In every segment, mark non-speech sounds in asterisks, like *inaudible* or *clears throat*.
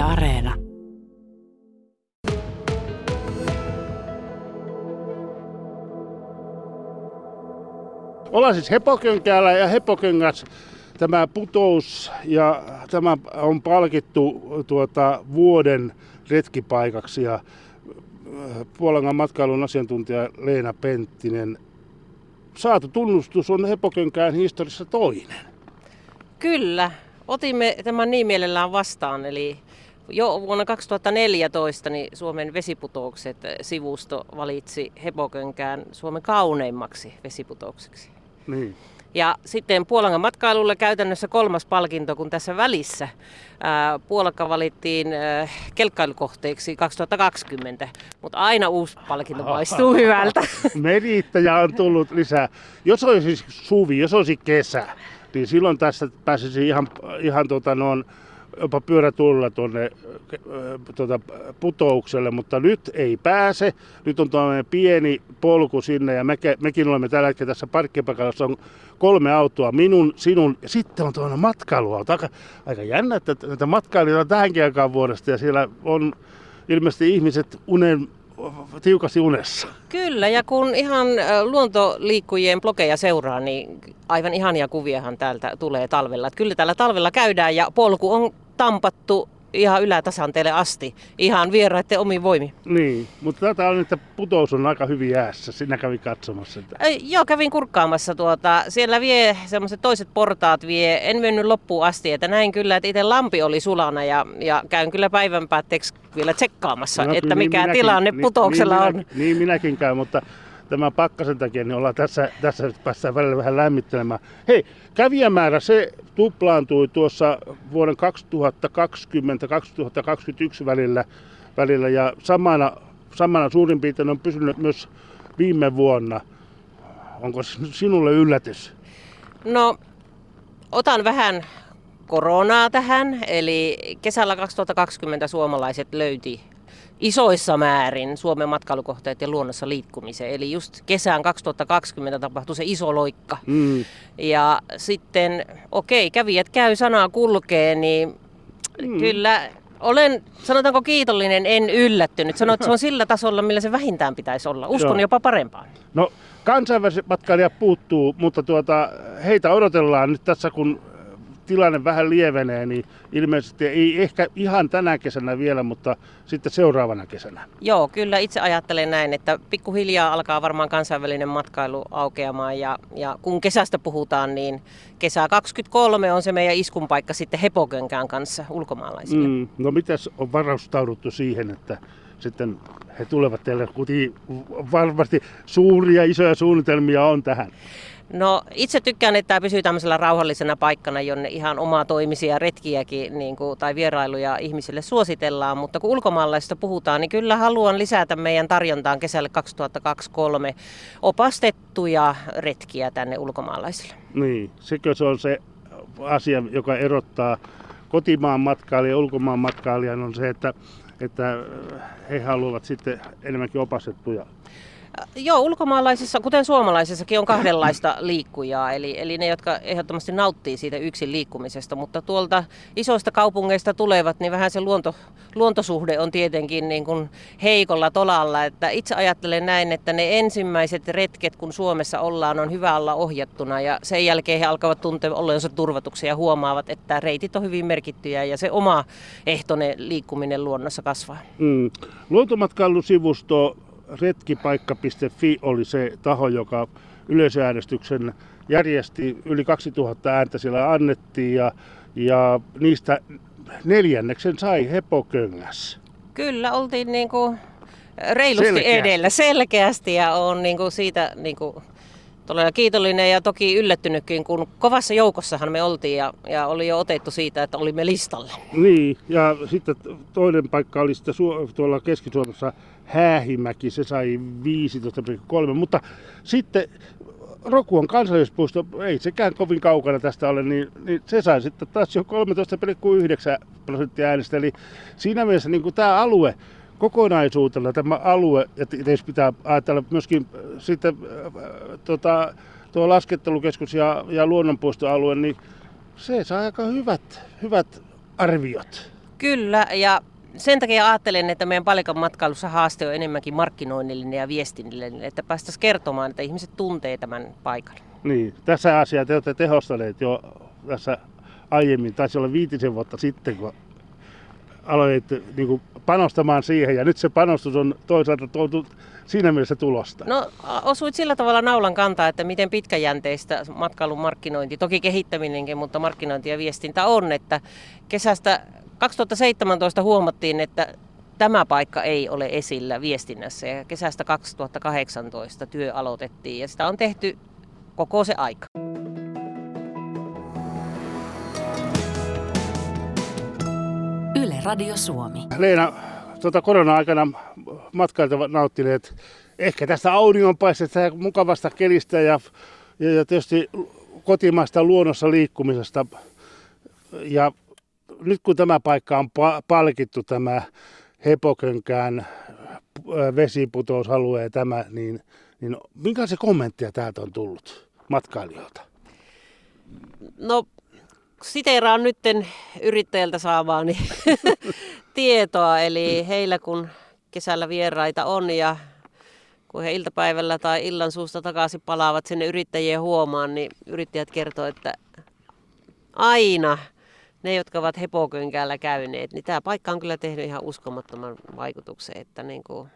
Yle Areena. Ollaan siis Hepokönkäällä ja Hepoköngäs tämä putous ja tämä on palkittu tuota, vuoden retkipaikaksi ja äh, Puolangan matkailun asiantuntija Leena Penttinen. Saatu tunnustus on Hepokönkään historiassa toinen. Kyllä, otimme tämän niin mielellään vastaan, eli jo vuonna 2014 niin Suomen vesiputoukset sivusto valitsi Hepokönkään Suomen kauneimmaksi vesiputoukseksi. Niin. Ja sitten Puolangan matkailulle käytännössä kolmas palkinto, kun tässä välissä ää, Puolakka valittiin ää, kelkkailukohteeksi 2020, mutta aina uusi palkinto maistuu *laughs* hyvältä. Merittäjä on tullut lisää. Jos olisi suvi, jos olisi kesä, niin silloin tässä pääsisi ihan, ihan tota noin, jopa pyörätulla tuonne tuota, putoukselle, mutta nyt ei pääse. Nyt on tuollainen pieni polku sinne ja meke, mekin olemme tällä hetkellä tässä parkkipaikalla, on kolme autoa, minun, sinun ja sitten on tuollainen matkailuauto. Aika, aika jännä, että näitä matkailijoita on tähänkin aikaan vuodesta ja siellä on ilmeisesti ihmiset unen tiukasti unessa. Kyllä, ja kun ihan luontoliikkujien blogeja seuraa, niin aivan ihania kuviahan täältä tulee talvella. Että kyllä täällä talvella käydään ja polku on tampattu ihan ylätasanteelle asti, ihan vieraiden omiin voimi. Niin, mutta tätä on, että putous on aika hyvin jäässä. Sinä kävi katsomassa sitä. Ei, joo, kävin kurkkaamassa tuota. Siellä vie semmoiset toiset portaat vie. En mennyt loppuun asti, että näin kyllä, että itse lampi oli sulana ja, ja käyn kyllä päivän päätteeksi vielä tsekkaamassa, no, että niin mikä minäkin, tilanne niin, putouksella niin, on. Minä, niin minäkin käyn, mutta tämän pakkasen takia, niin ollaan tässä, tässä päästään välillä vähän lämmittelemään. Hei, kävijämäärä se tuplaantui tuossa vuoden 2020-2021 välillä, välillä ja samana, samana suurin piirtein on pysynyt myös viime vuonna. Onko sinulle yllätys? No, otan vähän koronaa tähän, eli kesällä 2020 suomalaiset löyti isoissa määrin Suomen matkailukohteet ja luonnossa liikkumiseen. Eli just kesään 2020 tapahtui se iso loikka. Mm. Ja sitten, okei, kävijät käy, sanaa kulkee, niin mm. kyllä olen, sanotaanko kiitollinen, en yllättynyt. Sanoit, että se on *laughs* sillä tasolla, millä se vähintään pitäisi olla. Uskon Joo. jopa parempaan. No, kansainväliset matkailijat puuttuu, mutta tuota, heitä odotellaan nyt tässä, kun tilanne vähän lievenee, niin ilmeisesti ei ehkä ihan tänä kesänä vielä, mutta sitten seuraavana kesänä. Joo, kyllä itse ajattelen näin, että pikkuhiljaa alkaa varmaan kansainvälinen matkailu aukeamaan ja, ja kun kesästä puhutaan, niin kesä 23 on se meidän iskun paikka sitten Hepokönkään kanssa ulkomaalaisille. Mm, no mitäs on varastauduttu siihen, että sitten he tulevat teille, kuti varmasti suuria isoja suunnitelmia on tähän. No itse tykkään, että tämä pysyy tämmöisellä rauhallisena paikkana, jonne ihan omaa toimisia retkiäkin niin kuin, tai vierailuja ihmisille suositellaan. Mutta kun ulkomaalaisista puhutaan, niin kyllä haluan lisätä meidän tarjontaan kesälle 2023 opastettuja retkiä tänne ulkomaalaisille. Niin, sekö se on se asia, joka erottaa kotimaan matkailijan ja ulkomaan matkailijan on se, että, että he haluavat sitten enemmänkin opastettuja Joo, ulkomaalaisissa, kuten suomalaisissakin, on kahdenlaista *clears throat* liikkujaa, eli, eli ne, jotka ehdottomasti nauttii siitä yksin liikkumisesta, mutta tuolta isoista kaupungeista tulevat, niin vähän se luonto, luontosuhde on tietenkin niin kuin heikolla tolalla, että itse ajattelen näin, että ne ensimmäiset retket, kun Suomessa ollaan, on hyvä olla ohjattuna ja sen jälkeen he alkavat tuntea olleensa turvatuksia ja huomaavat, että reitit on hyvin merkittyjä ja se oma ehtoinen liikkuminen luonnossa kasvaa. Mm. Luontomatkailusivusto retkipaikka.fi oli se taho, joka yleisöäänestyksen järjesti. Yli 2000 ääntä siellä annettiin ja, ja niistä neljänneksen sai Hepoköngäs. Kyllä, oltiin niin kuin reilusti selkeästi. edellä selkeästi ja on niin kuin siitä niin kuin todella kiitollinen ja toki yllättynytkin, kun kovassa joukossahan me oltiin ja, ja oli jo otettu siitä, että olimme listalle. Niin, ja sitten toinen paikka oli sitten tuolla Keski-Suomessa Häähimäki, se sai 15,3, mutta sitten Rokuon kansallispuisto, ei sekään kovin kaukana tästä ole, niin, niin se sai sitten taas jo 13,9 prosenttia äänestä. Eli siinä mielessä niin kuin tämä alue kokonaisuutella, tämä alue, ja tietysti pitää ajatella myöskin sitten tota, tuo laskettelukeskus ja, ja luonnonpuistoalue, niin se saa aika hyvät, hyvät arviot. Kyllä, ja sen takia ajattelen, että meidän palikan matkailussa haaste on enemmänkin markkinoinnillinen ja viestinnillinen, että päästäisiin kertomaan, että ihmiset tuntee tämän paikan. Niin, tässä asiaa te olette tehostaneet jo tässä aiemmin, taisi olla viitisen vuotta sitten, kun aloitte niin kuin panostamaan siihen, ja nyt se panostus on toisaalta tuotu siinä mielessä tulosta. No osuit sillä tavalla naulan kantaa, että miten pitkäjänteistä matkailun markkinointi, toki kehittäminenkin, mutta markkinointi ja viestintä on, että kesästä 2017 huomattiin, että tämä paikka ei ole esillä viestinnässä ja kesästä 2018 työ aloitettiin ja sitä on tehty koko se aika. Yle Radio Suomi. Leena, tuota korona-aikana matkailijat ovat nauttineet ehkä tästä auringonpaisteesta ja mukavasta kelistä ja, ja, ja tietysti kotimaista luonnossa liikkumisesta. Ja nyt kun tämä paikka on pa- palkittu, tämä Hepokönkään vesiputousalue ja tämä, niin, niin minkälaisia kommentteja täältä on tullut matkailijoilta? No siteeraan nytten yrittäjältä saamaani *laughs* tietoa, eli heillä kun kesällä vieraita on ja kun he iltapäivällä tai illan suusta takaisin palaavat sinne yrittäjien huomaan, niin yrittäjät kertoo, että aina ne, jotka ovat hepokönkällä käyneet, niin tämä paikka on kyllä tehnyt ihan uskomattoman vaikutuksen, että niin kuin,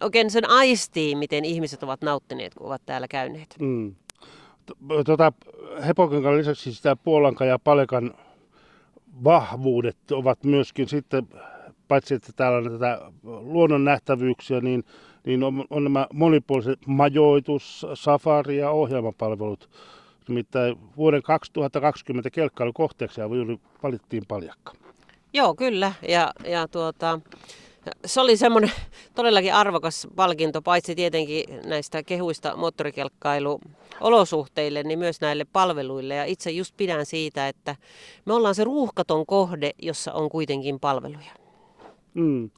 oikein sen aistii, miten ihmiset ovat nauttineet, kun ovat täällä käyneet. Mm. Tuota, hepokönkan lisäksi sitä Puolankan ja Palekan vahvuudet ovat myöskin sitten, paitsi että täällä on tätä luonnon nähtävyyksiä, niin, niin on, on nämä monipuoliset majoitus, safari ja ohjelmapalvelut Nimittäin vuoden 2020 kelkkailukohteeksi juuri valittiin paljakka. Joo, kyllä. Ja, ja tuota, se oli semmoinen todellakin arvokas palkinto, paitsi tietenkin näistä kehuista moottorikelkkailuolosuhteille, niin myös näille palveluille. Ja itse just pidän siitä, että me ollaan se ruuhkaton kohde, jossa on kuitenkin palveluja. Mm.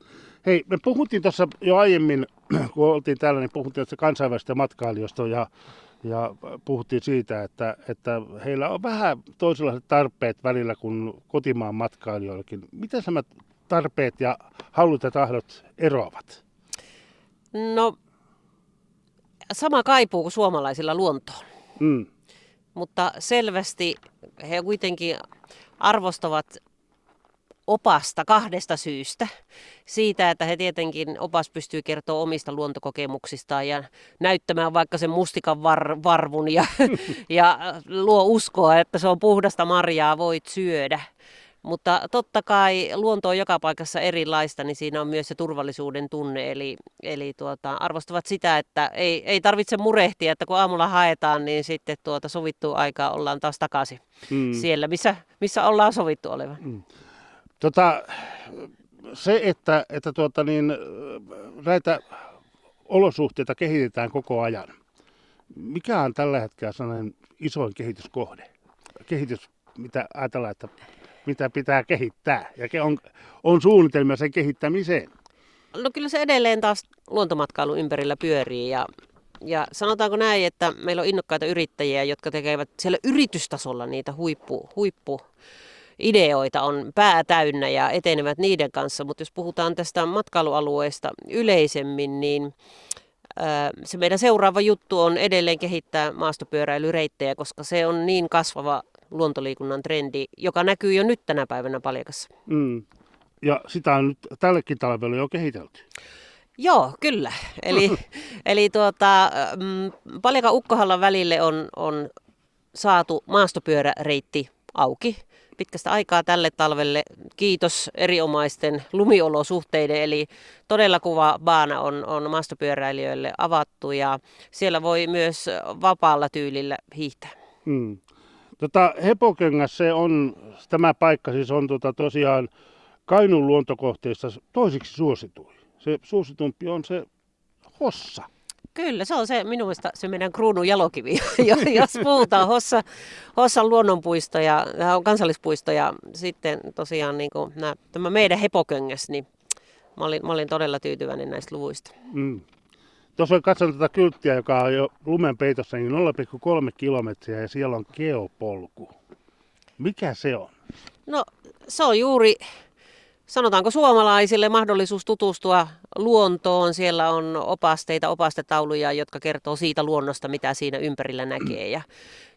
Hei, me puhuttiin tuossa jo aiemmin, kun oltiin täällä, niin puhuttiin kansainvälistä matkailijoista ja ja puhuttiin siitä, että, että heillä on vähän toisenlaiset tarpeet välillä kuin kotimaan matkailijoillakin. Miten nämä tarpeet ja halut ja tahdot eroavat? No, sama kaipuu kuin suomalaisilla luontoon. Mm. Mutta selvästi he kuitenkin arvostavat opasta kahdesta syystä. Siitä, että he tietenkin opas pystyy kertoa omista luontokokemuksistaan ja näyttämään vaikka sen mustikan var, varvun ja, *laughs* ja luo uskoa, että se on puhdasta marjaa, voit syödä. Mutta totta kai luonto on joka paikassa erilaista, niin siinä on myös se turvallisuuden tunne. Eli, eli tuota, arvostavat sitä, että ei, ei tarvitse murehtia, että kun aamulla haetaan, niin sitten tuota sovittua aikaa ollaan taas takaisin mm. siellä, missä, missä ollaan sovittu olevan. Mm. Tota, se, että, että tuota niin, näitä olosuhteita kehitetään koko ajan. Mikä on tällä hetkellä sellainen isoin kehityskohde? Kehitys, mitä ajatellaan, että mitä pitää kehittää ja on, on suunnitelmia sen kehittämiseen? No kyllä se edelleen taas luontomatkailun ympärillä pyörii ja, ja sanotaanko näin, että meillä on innokkaita yrittäjiä, jotka tekevät siellä yritystasolla niitä huippu, huippu ideoita on pää täynnä ja etenevät niiden kanssa, mutta jos puhutaan tästä matkailualueesta yleisemmin, niin se meidän seuraava juttu on edelleen kehittää maastopyöräilyreittejä, koska se on niin kasvava luontoliikunnan trendi, joka näkyy jo nyt tänä päivänä Paljakassa. Mm. Ja sitä on nyt tällekin talvelle jo kehitelty. Joo, kyllä. Eli, *laughs* eli tuota, mm, Paljakan Ukkohallan välille on, on saatu maastopyöräreitti auki pitkästä aikaa tälle talvelle. Kiitos erinomaisten lumiolosuhteiden, eli todella kuva baana on, on maastopyöräilijöille avattu ja siellä voi myös vapaalla tyylillä hiihtää. Hmm. Tota, Hepokengäs se on, tämä paikka siis on tota, tosiaan Kainun luontokohteista toisiksi suosituin. Se suositumpi on se Hossa. Kyllä, se on se minun mielestä se meidän kruunun jalokivi, *laughs* jos puhutaan Hossa, Hossan luonnonpuisto ja kansallispuisto ja sitten tosiaan niin kuin nämä, tämä meidän hepoköngäs, niin mä olin, mä olin todella tyytyväinen näistä luvuista. Mm. Tuossa on katsonut tätä kylttiä, joka on jo lumen peitossa, niin 0,3 kilometriä ja siellä on geopolku. Mikä se on? No se on juuri, sanotaanko suomalaisille mahdollisuus tutustua luontoon. Siellä on opasteita, opastetauluja, jotka kertoo siitä luonnosta, mitä siinä ympärillä näkee. Ja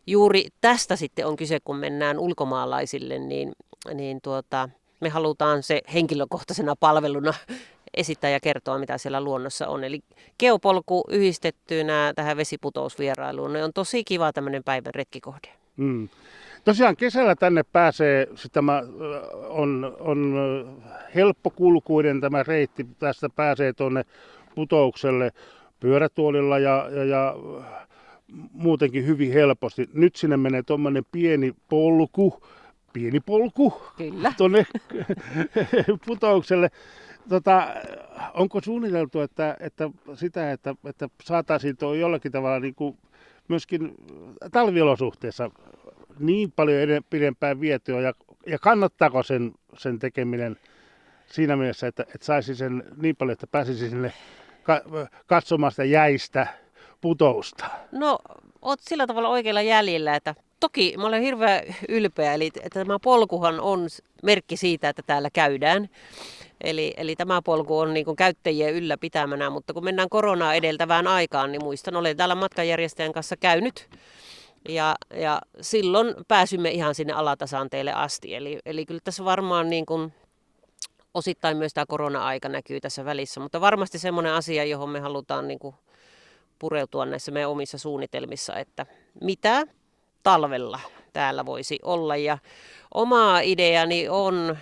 juuri tästä sitten on kyse, kun mennään ulkomaalaisille, niin, niin tuota, me halutaan se henkilökohtaisena palveluna *laughs* esittää ja kertoa, mitä siellä luonnossa on. Eli geopolku yhdistettynä tähän vesiputousvierailuun niin on tosi kiva tämmöinen päivän retkikohde. Mm. Tosiaan kesällä tänne pääsee, tämä on, on helppokulkuinen tämä reitti, tästä pääsee tuonne putoukselle pyörätuolilla ja, ja, ja muutenkin hyvin helposti. Nyt sinne menee tuommoinen pieni polku, pieni polku Kyllä. tuonne *laughs* putoukselle. Tota, onko suunniteltu, että, että sitä, että, että saataisiin tuo jollakin tavalla niin kuin myöskin talviolosuhteessa niin paljon pidempään vietyä ja, ja kannattaako sen, sen tekeminen siinä mielessä, että, että saisi sen niin paljon, että pääsisi sinne ka, katsomaan sitä jäistä putousta? No, oot sillä tavalla oikealla jäljellä, että toki mä olen hirveän ylpeä, eli että tämä polkuhan on merkki siitä, että täällä käydään. Eli, eli tämä polku on niin kuin käyttäjien ylläpitämänä, mutta kun mennään koronaa edeltävään aikaan, niin muistan, olen täällä matkanjärjestäjän kanssa käynyt. Ja, ja silloin pääsymme ihan sinne alatasanteelle asti. Eli, eli kyllä tässä varmaan niin kuin osittain myös tämä korona-aika näkyy tässä välissä, mutta varmasti semmoinen asia, johon me halutaan niin kuin pureutua näissä meidän omissa suunnitelmissa, että mitä talvella täällä voisi olla. Ja oma ideani on,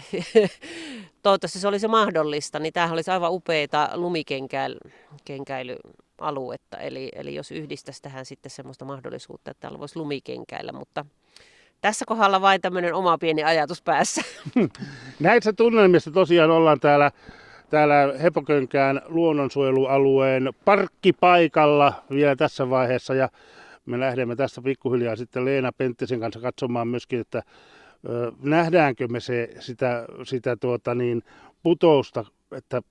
*laughs* toivottavasti se olisi mahdollista, niin tämähän olisi aivan upeita lumikenkäilyaluetta. Eli, eli jos yhdistäisi tähän sitten semmoista mahdollisuutta, että täällä voisi lumikenkäillä, mutta tässä kohdalla vain tämmöinen oma pieni ajatus päässä. *laughs* Näissä tunnelmissa tosiaan ollaan täällä, täällä Hepokönkään luonnonsuojelualueen parkkipaikalla vielä tässä vaiheessa. Ja me lähdemme tässä pikkuhiljaa sitten Leena Penttisen kanssa katsomaan myöskin, että nähdäänkö me se, sitä, sitä tuota niin, putousta, että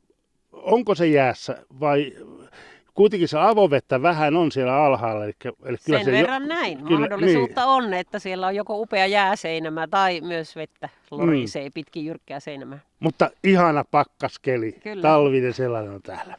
onko se jäässä vai kuitenkin se avovettä vähän on siellä alhaalla. Eli, eli kyllä Sen se verran jo, näin. Kyllä, Mahdollisuutta niin. on, että siellä on joko upea jääseinämä tai myös vettä lorisee mm. pitkin jyrkkää seinämää. Mutta ihana pakkaskeli, kyllä. talvinen sellainen on täällä.